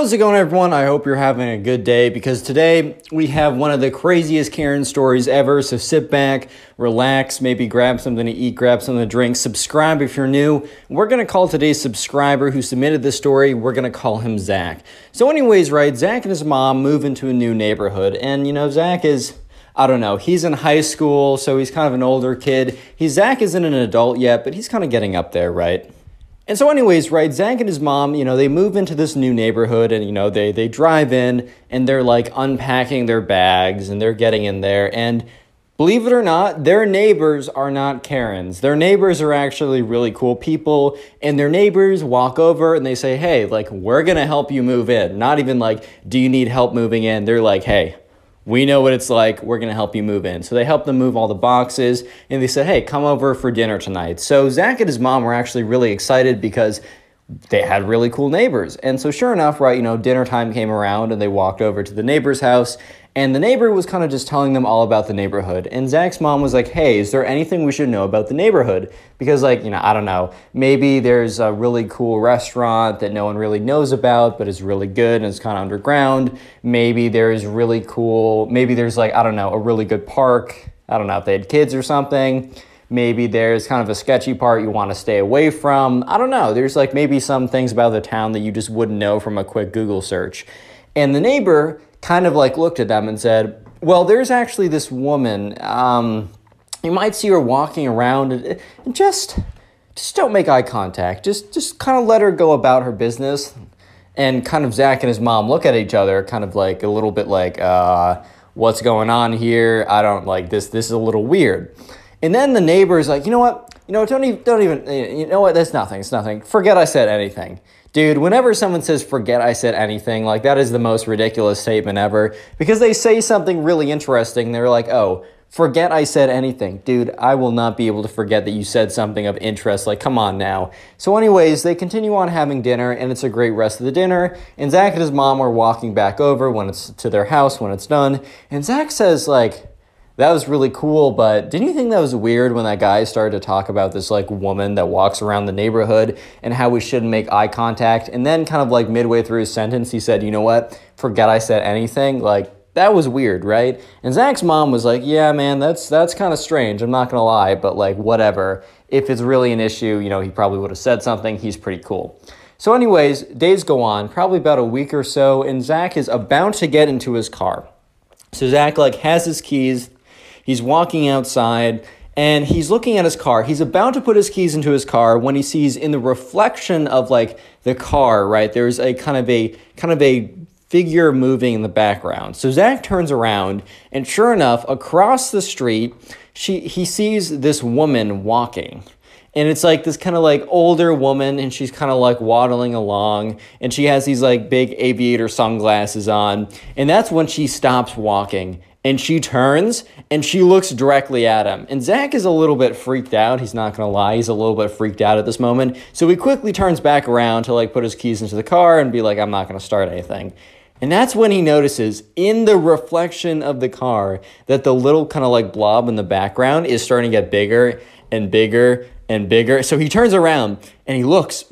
How's it going, everyone? I hope you're having a good day because today we have one of the craziest Karen stories ever. So sit back, relax, maybe grab something to eat, grab something to drink, subscribe if you're new. We're going to call today's subscriber who submitted this story, we're going to call him Zach. So, anyways, right, Zach and his mom move into a new neighborhood, and you know, Zach is. I don't know. He's in high school, so he's kind of an older kid. He's Zach isn't an adult yet, but he's kind of getting up there, right? And so, anyways, right, Zach and his mom, you know, they move into this new neighborhood and, you know, they, they drive in and they're like unpacking their bags and they're getting in there. And believe it or not, their neighbors are not Karens. Their neighbors are actually really cool people. And their neighbors walk over and they say, hey, like, we're going to help you move in. Not even like, do you need help moving in? They're like, hey, we know what it's like. We're going to help you move in. So they helped them move all the boxes and they said, hey, come over for dinner tonight. So Zach and his mom were actually really excited because they had really cool neighbors. And so, sure enough, right, you know, dinner time came around and they walked over to the neighbor's house and the neighbor was kind of just telling them all about the neighborhood. And Zach's mom was like, hey, is there anything we should know about the neighborhood? Because, like, you know, I don't know, maybe there's a really cool restaurant that no one really knows about, but is really good and it's kind of underground. Maybe there's really cool, maybe there's like, I don't know, a really good park. I don't know if they had kids or something. Maybe there's kind of a sketchy part you want to stay away from. I don't know. There's like maybe some things about the town that you just wouldn't know from a quick Google search. And the neighbor kind of like looked at them and said, Well, there's actually this woman. Um, you might see her walking around and, and just just don't make eye contact. Just just kind of let her go about her business. And kind of Zach and his mom look at each other, kind of like a little bit like, uh, what's going on here? I don't like this. This is a little weird. And then the neighbor is like, you know what? You know, don't even, don't even, eh, you know what? That's nothing. It's nothing. Forget I said anything. Dude, whenever someone says, forget I said anything, like that is the most ridiculous statement ever because they say something really interesting. They're like, oh, forget I said anything. Dude, I will not be able to forget that you said something of interest. Like, come on now. So, anyways, they continue on having dinner, and it's a great rest of the dinner. And Zach and his mom are walking back over when it's to their house when it's done. And Zach says, like, that was really cool. But didn't you think that was weird when that guy started to talk about this like woman that walks around the neighborhood and how we shouldn't make eye contact? And then, kind of like midway through his sentence, he said, You know what? Forget I said anything. Like, that was weird, right? And Zach's mom was like, "Yeah, man, that's that's kind of strange. I'm not gonna lie, but like, whatever. If it's really an issue, you know, he probably would have said something. He's pretty cool." So, anyways, days go on, probably about a week or so, and Zach is about to get into his car. So Zach like has his keys, He's walking outside and he's looking at his car. He's about to put his keys into his car when he sees in the reflection of like the car, right? There's a kind of a kind of a figure moving in the background. So Zach turns around and sure enough, across the street, she he sees this woman walking. And it's like this kind of like older woman, and she's kind of like waddling along, and she has these like big aviator sunglasses on. And that's when she stops walking and she turns and she looks directly at him. And Zach is a little bit freaked out. He's not gonna lie, he's a little bit freaked out at this moment. So he quickly turns back around to like put his keys into the car and be like, I'm not gonna start anything. And that's when he notices in the reflection of the car that the little kind of like blob in the background is starting to get bigger and bigger and bigger. So he turns around and he looks,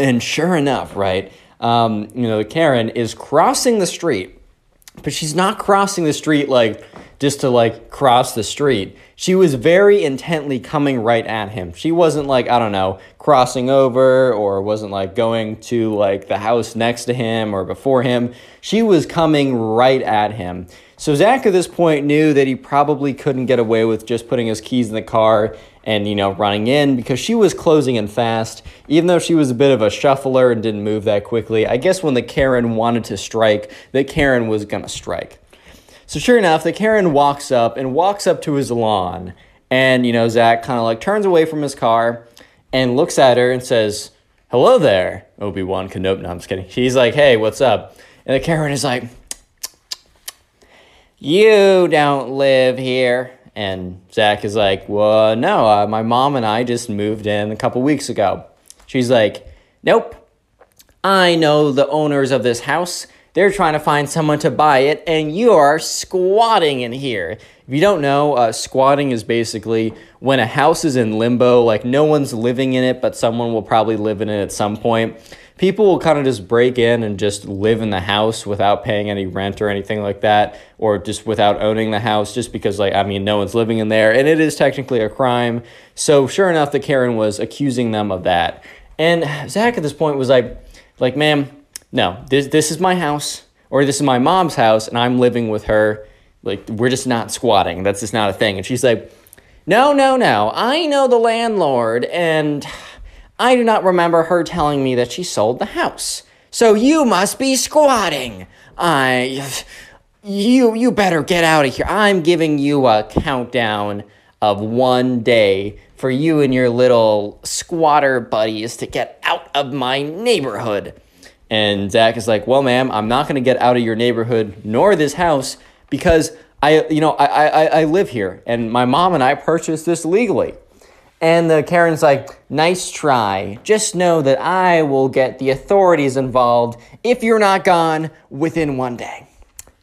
and sure enough, right, um, you know, Karen is crossing the street but she's not crossing the street like just to like cross the street. She was very intently coming right at him. She wasn't like, I don't know, crossing over or wasn't like going to like the house next to him or before him. She was coming right at him. So Zach at this point knew that he probably couldn't get away with just putting his keys in the car and you know running in because she was closing in fast. Even though she was a bit of a shuffler and didn't move that quickly i guess when the karen wanted to strike the karen was to strike. So sure enough the karen walks up and walks up to his lawn and you know zach kind of like turns away from his car and looks at her and says hello there obi-wan kenobi. No i'm just kidding. She's like hey what's up? And the karen is like you don't live here and Zach is like, well, no, uh, my mom and I just moved in a couple weeks ago. She's like, nope. I know the owners of this house. They're trying to find someone to buy it, and you are squatting in here. If you don't know, uh, squatting is basically when a house is in limbo, like no one's living in it, but someone will probably live in it at some point people will kind of just break in and just live in the house without paying any rent or anything like that, or just without owning the house, just because, like, I mean, no one's living in there, and it is technically a crime. So, sure enough, the Karen was accusing them of that. And Zach at this point was like, like, ma'am, no, this, this is my house, or this is my mom's house, and I'm living with her. Like, we're just not squatting. That's just not a thing. And she's like, no, no, no. I know the landlord, and I do not remember her telling me that she sold the house. So you must be squatting. I. You, you better get out of here. I'm giving you a countdown of one day for you and your little squatter buddies to get out of my neighborhood. And Zach is like, Well, ma'am, I'm not going to get out of your neighborhood nor this house because I, you know, I, I, I live here and my mom and I purchased this legally. And the Karen's like, nice try. Just know that I will get the authorities involved if you're not gone within one day.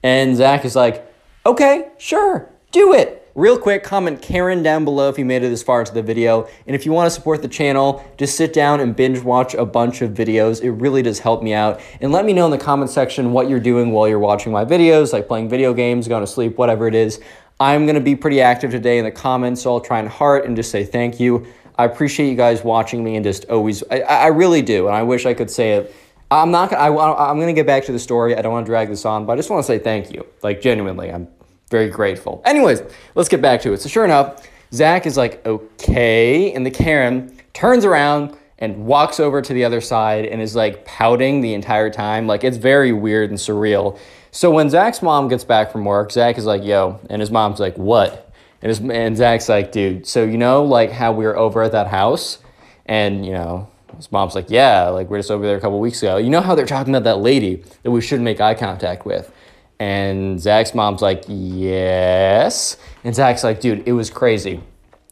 And Zach is like, okay, sure, do it. Real quick, comment Karen down below if you made it this far into the video. And if you want to support the channel, just sit down and binge watch a bunch of videos. It really does help me out. And let me know in the comment section what you're doing while you're watching my videos, like playing video games, going to sleep, whatever it is. I'm going to be pretty active today in the comments, so I'll try and heart and just say thank you. I appreciate you guys watching me and just always, I, I really do. And I wish I could say it. I'm not gonna, I, I'm going to get back to the story. I don't want to drag this on, but I just want to say thank you. Like, genuinely, I'm very grateful. Anyways, let's get back to it. So, sure enough, Zach is like, okay. And the Karen turns around and walks over to the other side and is like pouting the entire time. Like, it's very weird and surreal. So when Zach's mom gets back from work, Zach is like, yo, and his mom's like, what? And, his, and Zach's like, dude, so you know, like how we were over at that house? And, you know, his mom's like, yeah, like we're just over there a couple weeks ago. You know how they're talking about that lady that we shouldn't make eye contact with? And Zach's mom's like, yes. And Zach's like, dude, it was crazy.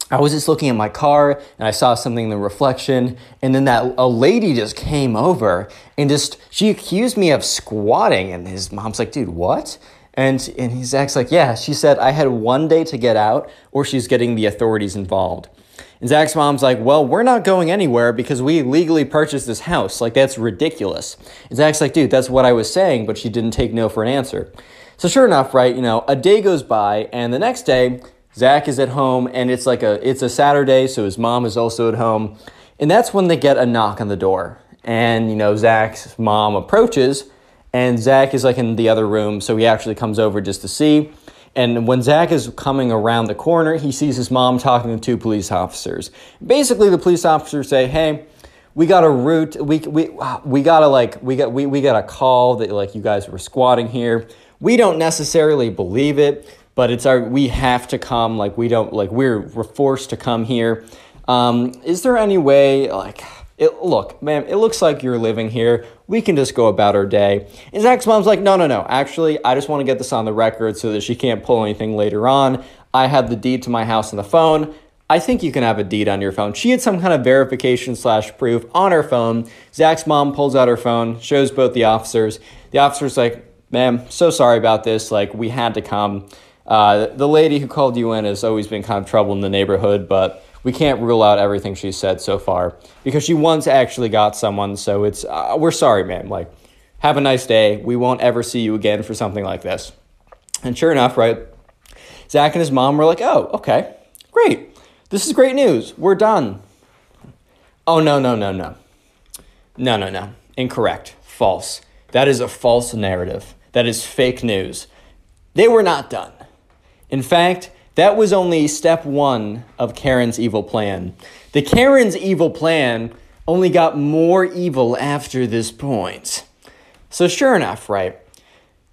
I was just looking at my car and I saw something in the reflection, and then that a lady just came over and just she accused me of squatting, and his mom's like, "Dude, what?" And and his ex like, "Yeah." She said I had one day to get out, or she's getting the authorities involved. And Zach's mom's like, "Well, we're not going anywhere because we legally purchased this house. Like that's ridiculous." And Zach's like, "Dude, that's what I was saying," but she didn't take no for an answer. So sure enough, right? You know, a day goes by, and the next day Zach is at home, and it's like a it's a Saturday, so his mom is also at home, and that's when they get a knock on the door. And you know, Zach's mom approaches, and Zach is like in the other room, so he actually comes over just to see. And when Zach is coming around the corner, he sees his mom talking to two police officers. Basically, the police officers say, "Hey, we got a route. We we we got to like we got we we got a call that like you guys were squatting here. We don't necessarily believe it, but it's our we have to come like we don't like we're we're forced to come here um, is there any way like it, look man it looks like you're living here we can just go about our day and zach's mom's like no no no actually i just want to get this on the record so that she can't pull anything later on i have the deed to my house on the phone I think you can have a deed on your phone. She had some kind of verification slash proof on her phone. Zach's mom pulls out her phone, shows both the officers. The officer's like, ma'am, so sorry about this. Like, we had to come. Uh, the lady who called you in has always been kind of trouble in the neighborhood, but we can't rule out everything she said so far because she once actually got someone. So it's uh, we're sorry, ma'am. Like, have a nice day. We won't ever see you again for something like this. And sure enough, right, Zach and his mom were like, "Oh, okay, great. This is great news. We're done." Oh no no no no, no no no, incorrect, false. That is a false narrative. That is fake news. They were not done. In fact, that was only step one of Karen's evil plan. The Karen's evil plan only got more evil after this point. So, sure enough, right,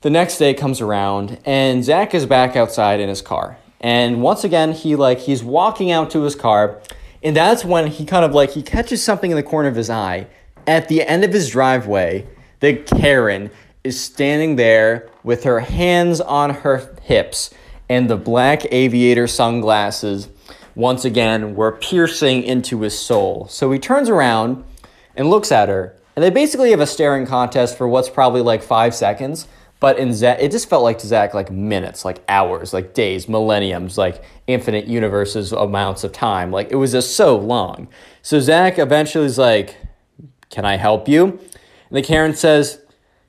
the next day comes around and Zach is back outside in his car. And once again, he like he's walking out to his car, and that's when he kind of like he catches something in the corner of his eye. At the end of his driveway, the Karen is standing there with her hands on her hips and the black aviator sunglasses once again were piercing into his soul. So he turns around and looks at her, and they basically have a staring contest for what's probably like five seconds. But in Zach, it just felt like to Zach like minutes, like hours, like days, millenniums, like infinite universes amounts of time. Like it was just so long. So Zach eventually is like, "Can I help you?" And the Karen says,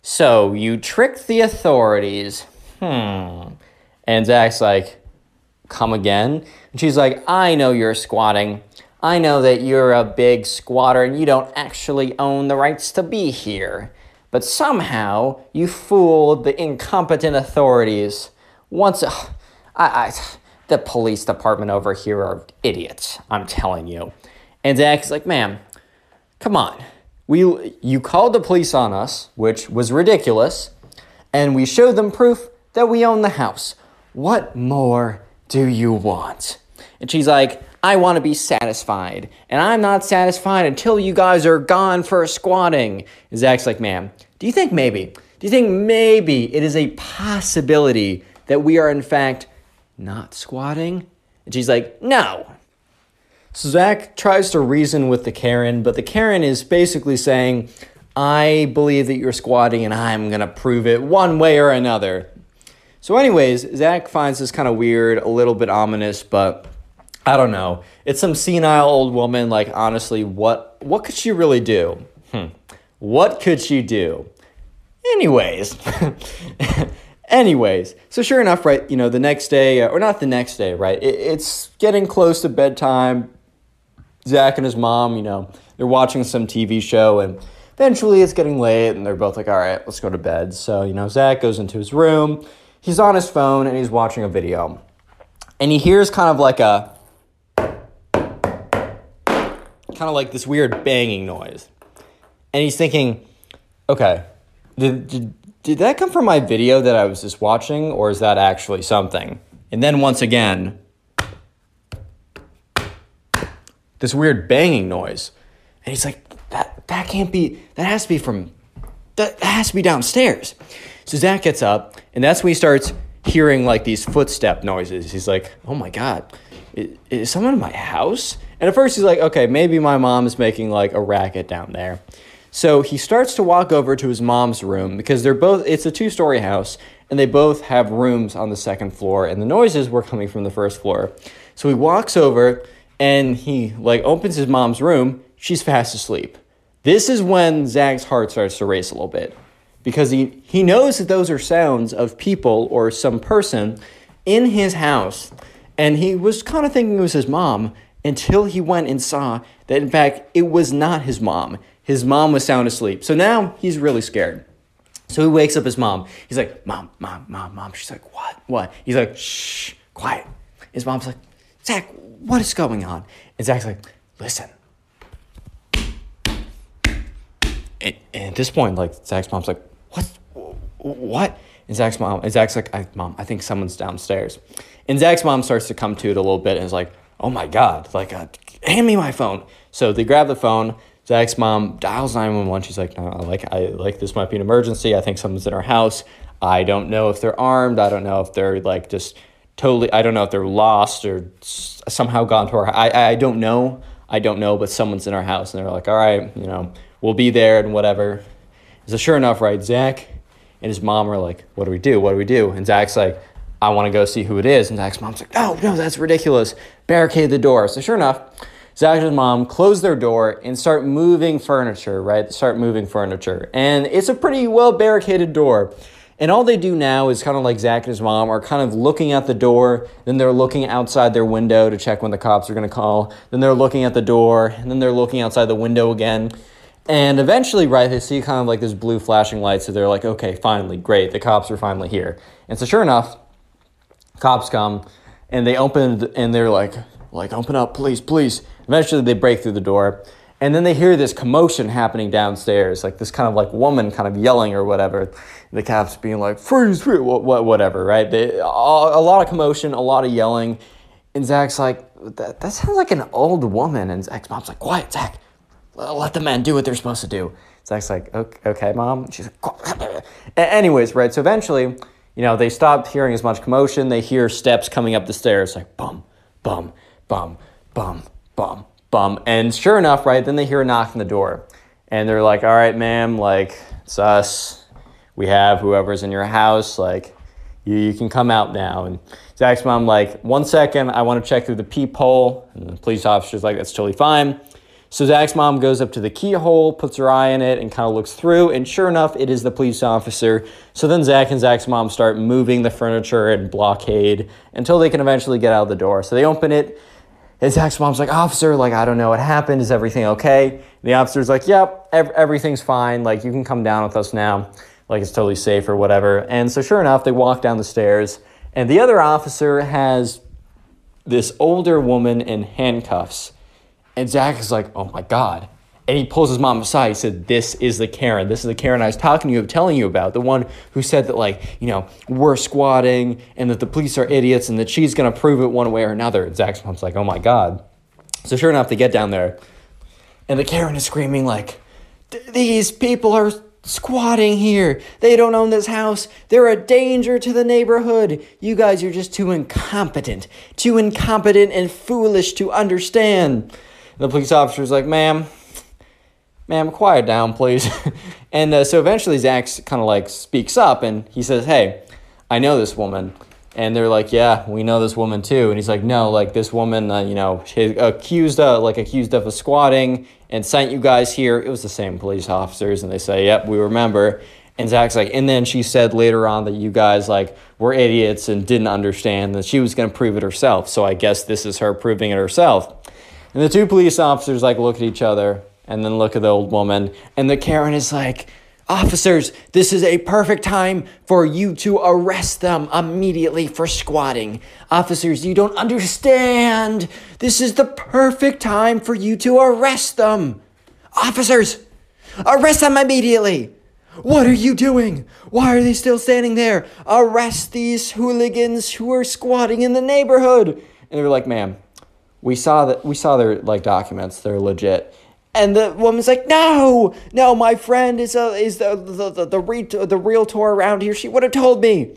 So you tricked the authorities. Hmm. And Zach's like, Come again? And she's like, I know you're squatting. I know that you're a big squatter and you don't actually own the rights to be here. But somehow you fooled the incompetent authorities. Once, uh, I, I, the police department over here are idiots, I'm telling you. And Zach's like, ma'am, come on. We, you called the police on us, which was ridiculous, and we showed them proof that we own the house. What more do you want? And she's like, I want to be satisfied. And I'm not satisfied until you guys are gone for squatting. And Zach's like, ma'am, do you think maybe, do you think maybe it is a possibility that we are in fact not squatting? And she's like, no. So Zach tries to reason with the Karen, but the Karen is basically saying, I believe that you're squatting and I'm going to prove it one way or another. So, anyways, Zach finds this kind of weird, a little bit ominous, but I don't know. It's some senile old woman. Like honestly, what what could she really do? Hmm. What could she do? Anyways, anyways. So sure enough, right? You know, the next day, uh, or not the next day, right? It, it's getting close to bedtime. Zach and his mom, you know, they're watching some TV show, and eventually it's getting late, and they're both like, "All right, let's go to bed." So you know, Zach goes into his room. He's on his phone and he's watching a video, and he hears kind of like a kind of like this weird banging noise. And he's thinking, okay, did, did, did that come from my video that I was just watching, or is that actually something? And then once again, this weird banging noise. And he's like, that, that can't be, that has to be from, that, that has to be downstairs. So Zach gets up, and that's when he starts hearing like these footstep noises. He's like, oh my God, is, is someone in my house? And at first he's like, okay, maybe my mom is making like a racket down there. So he starts to walk over to his mom's room because they're both, it's a two story house and they both have rooms on the second floor and the noises were coming from the first floor. So he walks over and he like opens his mom's room. She's fast asleep. This is when Zach's heart starts to race a little bit because he, he knows that those are sounds of people or some person in his house. And he was kind of thinking it was his mom, until he went and saw that, in fact, it was not his mom. His mom was sound asleep. So now he's really scared. So he wakes up his mom. He's like, Mom, Mom, Mom, Mom. She's like, What? What? He's like, Shh, quiet. His mom's like, Zach, what is going on? And Zach's like, Listen. And, and at this point, like, Zach's mom's like, What? And Zach's mom, and Zach's like, I, Mom, I think someone's downstairs. And Zach's mom starts to come to it a little bit and is like, oh my God, like, uh, hand me my phone. So they grab the phone. Zach's mom dials 911. She's like, no, like, I like this might be an emergency. I think someone's in our house. I don't know if they're armed. I don't know if they're like just totally, I don't know if they're lost or somehow gone to our, I, I don't know. I don't know, but someone's in our house. And they're like, all right, you know, we'll be there and whatever. So sure enough, right, Zach and his mom are like, what do we do? What do we do? And Zach's like, I want to go see who it is. And Zach's mom's like, no, no, that's ridiculous. Barricade the door. So sure enough, Zach and his mom close their door and start moving furniture, right? Start moving furniture. And it's a pretty well barricaded door. And all they do now is kind of like Zach and his mom are kind of looking at the door, then they're looking outside their window to check when the cops are going to call, then they're looking at the door, and then they're looking outside the window again. And eventually, right, they see kind of like this blue flashing light, so they're like, okay, finally, great, the cops are finally here. And so, sure enough, Cops come and they open and they're like, like open up, please, please. Eventually they break through the door. And then they hear this commotion happening downstairs, like this kind of like woman kind of yelling or whatever. The cops being like, freeze, freeze, whatever, right? They, a lot of commotion, a lot of yelling. And Zach's like, that, that sounds like an old woman. And Zach's mom's like, quiet, Zach. Let the men do what they're supposed to do. Zach's like, okay, okay mom. She's like, anyways, right? So eventually, you know, they stop hearing as much commotion. They hear steps coming up the stairs, like bum, bum, bum, bum, bum, bum. And sure enough, right, then they hear a knock on the door. And they're like, all right, ma'am, like, it's us. We have whoever's in your house. Like, you, you can come out now. And Zach's mom, like, one second, I want to check through the peephole. And the police officer's like, that's totally fine. So Zach's mom goes up to the keyhole, puts her eye in it, and kind of looks through. And sure enough, it is the police officer. So then Zach and Zach's mom start moving the furniture and blockade until they can eventually get out of the door. So they open it. And Zach's mom's like, Officer, like, I don't know what happened. Is everything okay? the officer's like, Yep, ev- everything's fine. Like, you can come down with us now. Like, it's totally safe or whatever. And so, sure enough, they walk down the stairs. And the other officer has this older woman in handcuffs. And Zach is like, oh my God. And he pulls his mom aside. He said, This is the Karen. This is the Karen I was talking to you, telling you about. The one who said that, like, you know, we're squatting and that the police are idiots and that she's going to prove it one way or another. And Zach's mom's like, oh my God. So, sure enough, they get down there. And the Karen is screaming, like, these people are squatting here. They don't own this house. They're a danger to the neighborhood. You guys are just too incompetent, too incompetent and foolish to understand. The police officer officer's like, ma'am, ma'am, quiet down, please. and uh, so eventually Zach kind of like speaks up and he says, hey, I know this woman. And they're like, yeah, we know this woman too. And he's like, no, like this woman, uh, you know, she accused, uh, like accused of a squatting and sent you guys here. It was the same police officers. And they say, yep, we remember. And Zach's like, and then she said later on that you guys like were idiots and didn't understand that she was going to prove it herself. So I guess this is her proving it herself. And the two police officers like look at each other and then look at the old woman. And the Karen is like, Officers, this is a perfect time for you to arrest them immediately for squatting. Officers, you don't understand. This is the perfect time for you to arrest them. Officers, arrest them immediately. What are you doing? Why are they still standing there? Arrest these hooligans who are squatting in the neighborhood. And they were like, ma'am, we saw that we saw their like documents. They're legit. And the woman's like, "No, no, my friend is a, is the the the the, re- the realtor around here. She would have told me."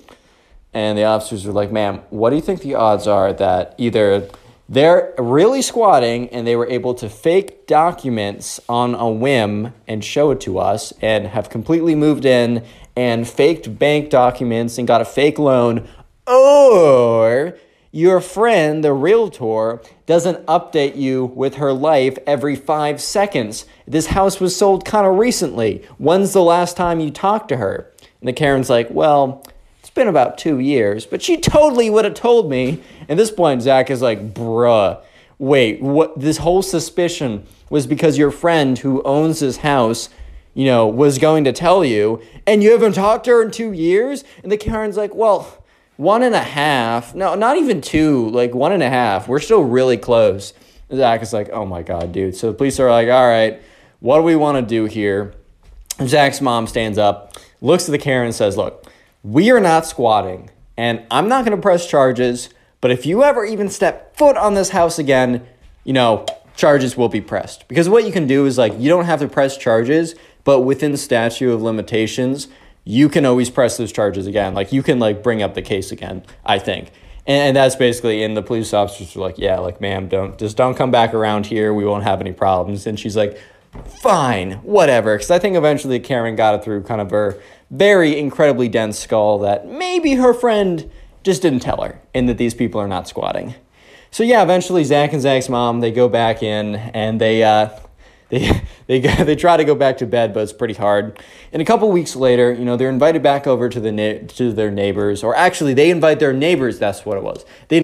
And the officers were like, "Ma'am, what do you think the odds are that either they're really squatting and they were able to fake documents on a whim and show it to us and have completely moved in and faked bank documents and got a fake loan, or your friend, the realtor, doesn't update you with her life every five seconds. This house was sold kind of recently. When's the last time you talked to her? And the Karen's like, Well, it's been about two years, but she totally would have told me. At this point, Zach is like, Bruh, wait, what? This whole suspicion was because your friend who owns this house you know, was going to tell you, and you haven't talked to her in two years? And the Karen's like, well, one and a half. No, not even two. Like one and a half. We're still really close. Zach is like, oh my god, dude. So the police are like, all right, what do we want to do here? Zach's mom stands up, looks at the Karen, and says, look, we are not squatting, and I'm not going to press charges. But if you ever even step foot on this house again, you know, charges will be pressed. Because what you can do is like, you don't have to press charges, but within the statute of limitations, you can always press those charges again. Like you can like bring up the case again, I think. And, and that's basically, and the police officers are like, yeah, like, ma'am, don't, just don't come back around here. We won't have any problems. And she's like, fine, whatever. Because I think eventually Karen got it through kind of her very incredibly dense skull that maybe her friend just didn't tell her and that these people are not squatting. So yeah, eventually Zach and Zach's mom, they go back in and they, uh, they they go, they try to go back to bed, but it's pretty hard. And a couple weeks later, you know, they're invited back over to the to their neighbors, or actually, they invite their neighbors. That's what it was. They